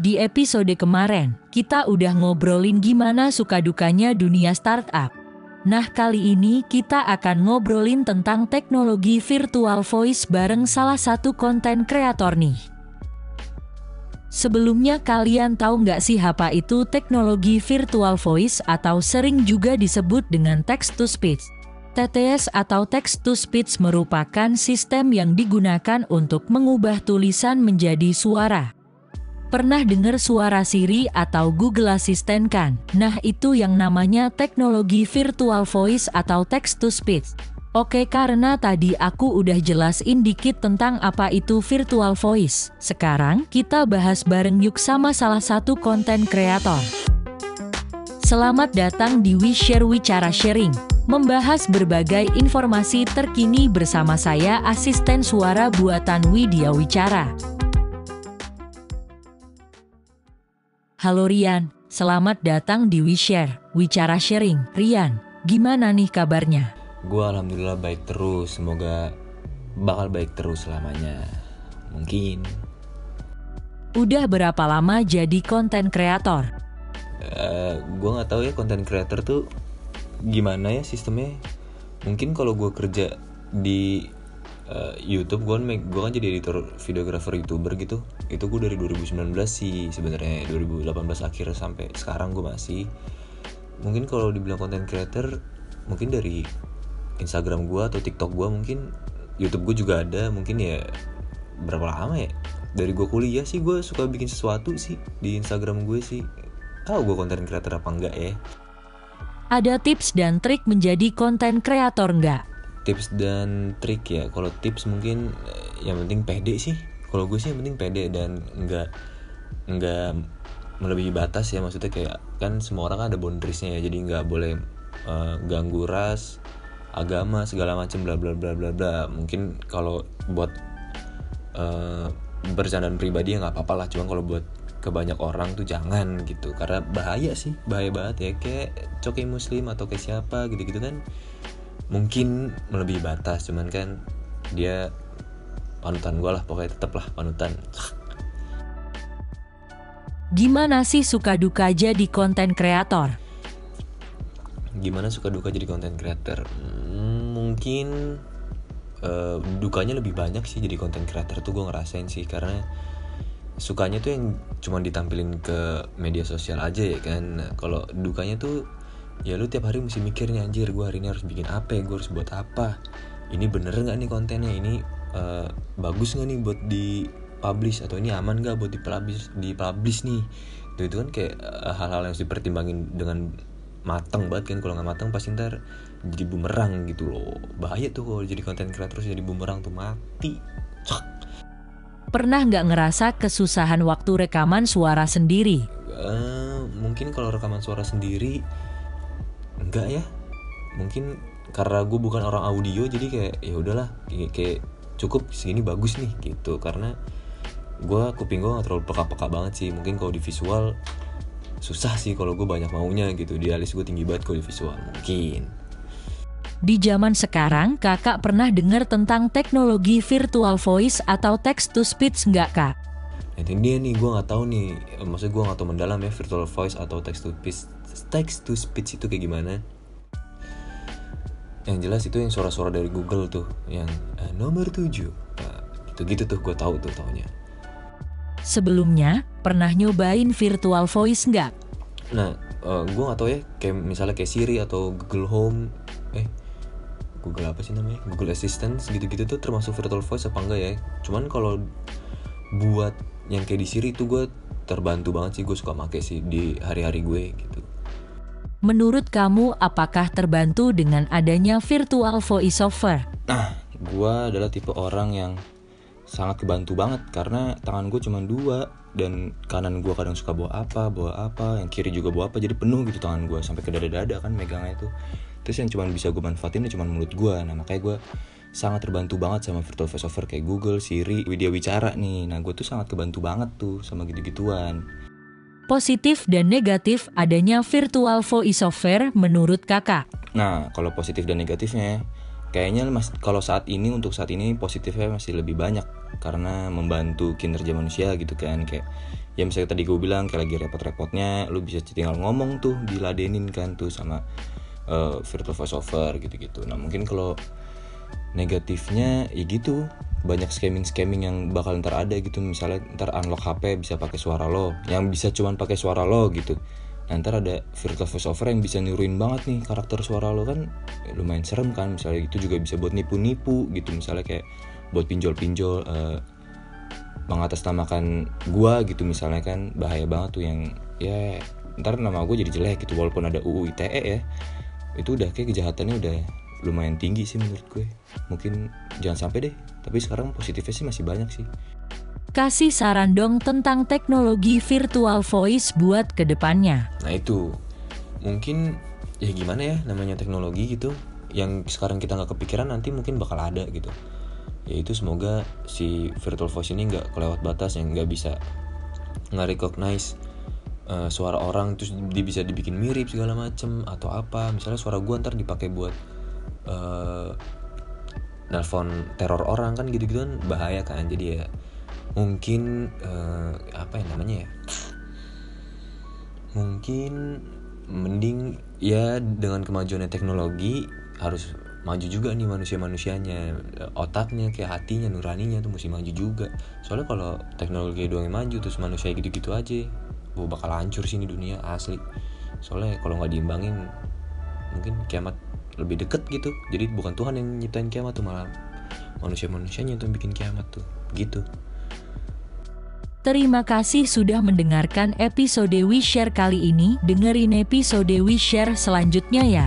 Di episode kemarin, kita udah ngobrolin gimana suka dukanya dunia startup. Nah, kali ini kita akan ngobrolin tentang teknologi virtual voice bareng salah satu konten kreator nih. Sebelumnya kalian tahu nggak sih apa itu teknologi virtual voice atau sering juga disebut dengan text to speech? TTS atau text to speech merupakan sistem yang digunakan untuk mengubah tulisan menjadi suara. Pernah dengar suara Siri atau Google Assistant kan? Nah itu yang namanya teknologi virtual voice atau text to speech. Oke karena tadi aku udah jelasin dikit tentang apa itu virtual voice. Sekarang kita bahas bareng yuk sama salah satu konten kreator. Selamat datang di We Share Wicara Sharing. Membahas berbagai informasi terkini bersama saya asisten suara buatan Widya Wicara. Halo Rian, selamat datang di WeShare, Wicara Sharing. Rian, gimana nih kabarnya? Gue alhamdulillah baik terus, semoga bakal baik terus selamanya. Mungkin. Udah berapa lama jadi konten kreator? Uh, gue nggak tahu ya konten kreator tuh gimana ya sistemnya. Mungkin kalau gue kerja di uh, YouTube gue kan gue kan jadi editor videografer youtuber gitu. Itu gue dari 2019 sih sebenarnya. 2018 akhir sampai sekarang gue masih. Mungkin kalau dibilang content creator mungkin dari Instagram gue atau TikTok gue mungkin YouTube gue juga ada. Mungkin ya berapa lama ya? Dari gue kuliah sih gue suka bikin sesuatu sih di Instagram gue sih. Tahu gue konten creator apa enggak ya? Ada tips dan trik menjadi konten kreator enggak tips dan trik ya. Kalau tips mungkin eh, yang penting pede sih. Kalau gue sih yang penting pede dan nggak nggak melebihi batas ya. Maksudnya kayak kan semua orang ada boundariesnya ya. Jadi nggak boleh uh, ganggu ras agama segala macam bla bla bla bla bla. Mungkin kalau buat uh, bercandaan pribadi ya nggak apa-apa lah. Cuma kalau buat ke banyak orang tuh jangan gitu. Karena bahaya sih. Bahaya banget ya. Kayak coki muslim atau kayak siapa? Gitu gitu kan mungkin melebihi batas cuman kan dia panutan gue lah pokoknya tetep lah panutan. Gimana sih suka duka jadi konten kreator? Gimana suka duka jadi konten kreator? Hmm, mungkin uh, dukanya lebih banyak sih jadi konten kreator tuh gue ngerasain sih karena sukanya tuh yang cuma ditampilin ke media sosial aja ya kan. Kalau dukanya tuh ya lu tiap hari mesti mikir nih anjir gue hari ini harus bikin apa ya gue harus buat apa? Ini bener nggak nih kontennya? Ini uh, bagus nggak nih buat di publish atau ini aman nggak buat di publish di publish nih? Itu itu kan kayak uh, hal-hal yang harus dipertimbangin dengan matang banget kan. Kalau nggak matang pasti ntar jadi bumerang gitu loh. Bahaya tuh kalau jadi konten kreator jadi bumerang tuh. Mati. Cok. pernah nggak ngerasa kesusahan waktu rekaman suara sendiri? Uh, mungkin kalau rekaman suara sendiri enggak ya. Mungkin karena gue bukan orang audio jadi kayak ya udahlah kayak, kayak cukup segini bagus nih gitu. Karena gue kuping gue gak terlalu peka-peka banget sih. Mungkin kalau di visual susah sih kalau gue banyak maunya gitu. Di alis gue tinggi banget kalau di visual mungkin. Di zaman sekarang, kakak pernah dengar tentang teknologi virtual voice atau text to speech nggak kak? Ini dia nih, gue nggak tahu nih, maksudnya gue nggak tahu mendalam ya virtual voice atau text to speech text to speech itu kayak gimana. Yang jelas itu yang suara-suara dari Google tuh yang uh, nomor 7 nah, gitu-gitu tuh gue tahu tuh taunya. Sebelumnya pernah nyobain virtual voice nggak? Nah uh, gue nggak tahu ya kayak misalnya kayak Siri atau Google Home eh Google apa sih namanya? Google Assistant gitu-gitu tuh termasuk virtual voice apa enggak ya? Cuman kalau buat yang kayak di Siri itu gue terbantu banget sih gue suka make sih di hari-hari gue gitu Menurut kamu, apakah terbantu dengan adanya virtual voiceover? Nah, gue adalah tipe orang yang sangat kebantu banget karena tangan gue cuma dua dan kanan gue kadang suka bawa apa, bawa apa, yang kiri juga bawa apa, jadi penuh gitu tangan gue sampai ke dada-dada kan megangnya itu. Terus yang cuma bisa gue manfaatin cuma mulut gue, nah makanya gue sangat terbantu banget sama virtual voiceover kayak Google, Siri, Widya Wicara nih. Nah gue tuh sangat kebantu banget tuh sama gitu-gituan positif dan negatif adanya virtual voiceover menurut kakak? Nah, kalau positif dan negatifnya, kayaknya mas kalau saat ini untuk saat ini positifnya masih lebih banyak karena membantu kinerja manusia gitu kan kayak ya misalnya tadi gue bilang kayak lagi repot-repotnya lu bisa tinggal ngomong tuh diladenin kan tuh sama uh, virtual voice over gitu-gitu. Nah mungkin kalau negatifnya ya gitu. Banyak scamming scamming yang bakal ntar ada gitu. Misalnya ntar unlock HP bisa pakai suara lo. Yang bisa cuman pakai suara lo gitu. Nah, ntar ada virtual voice over yang bisa niruin banget nih karakter suara lo kan. Ya, lumayan serem kan. Misalnya itu juga bisa buat nipu-nipu gitu. Misalnya kayak buat pinjol-pinjol uh, mengatasnamakan gua gitu misalnya kan. Bahaya banget tuh yang ya ntar nama gue jadi jelek gitu. Walaupun ada UU ITE ya itu udah kayak kejahatannya udah lumayan tinggi sih menurut gue. Mungkin jangan sampai deh tapi sekarang positifnya sih masih banyak sih. Kasih saran dong tentang teknologi virtual voice buat ke depannya. Nah itu. Mungkin ya gimana ya namanya teknologi gitu yang sekarang kita nggak kepikiran nanti mungkin bakal ada gitu. Yaitu semoga si virtual voice ini nggak kelewat batas yang nggak bisa nggak recognize uh, suara orang terus dia bisa dibikin mirip segala macem atau apa. Misalnya suara gue ntar dipakai buat uh, nelfon teror orang kan gitu-gitu kan bahaya kan. Jadi ya mungkin uh, apa yang namanya ya? Mungkin mending ya dengan kemajuan teknologi harus maju juga nih manusia-manusianya. Otaknya kayak hatinya nuraninya tuh mesti maju juga. Soalnya kalau teknologi doang yang maju terus manusia gitu-gitu aja gue bakal hancur sih ini dunia asli soalnya kalau nggak diimbangin mungkin kiamat lebih deket gitu jadi bukan Tuhan yang nyiptain kiamat tuh malah manusia-manusianya yang bikin kiamat tuh gitu Terima kasih sudah mendengarkan episode We Share kali ini. Dengerin episode We Share selanjutnya ya.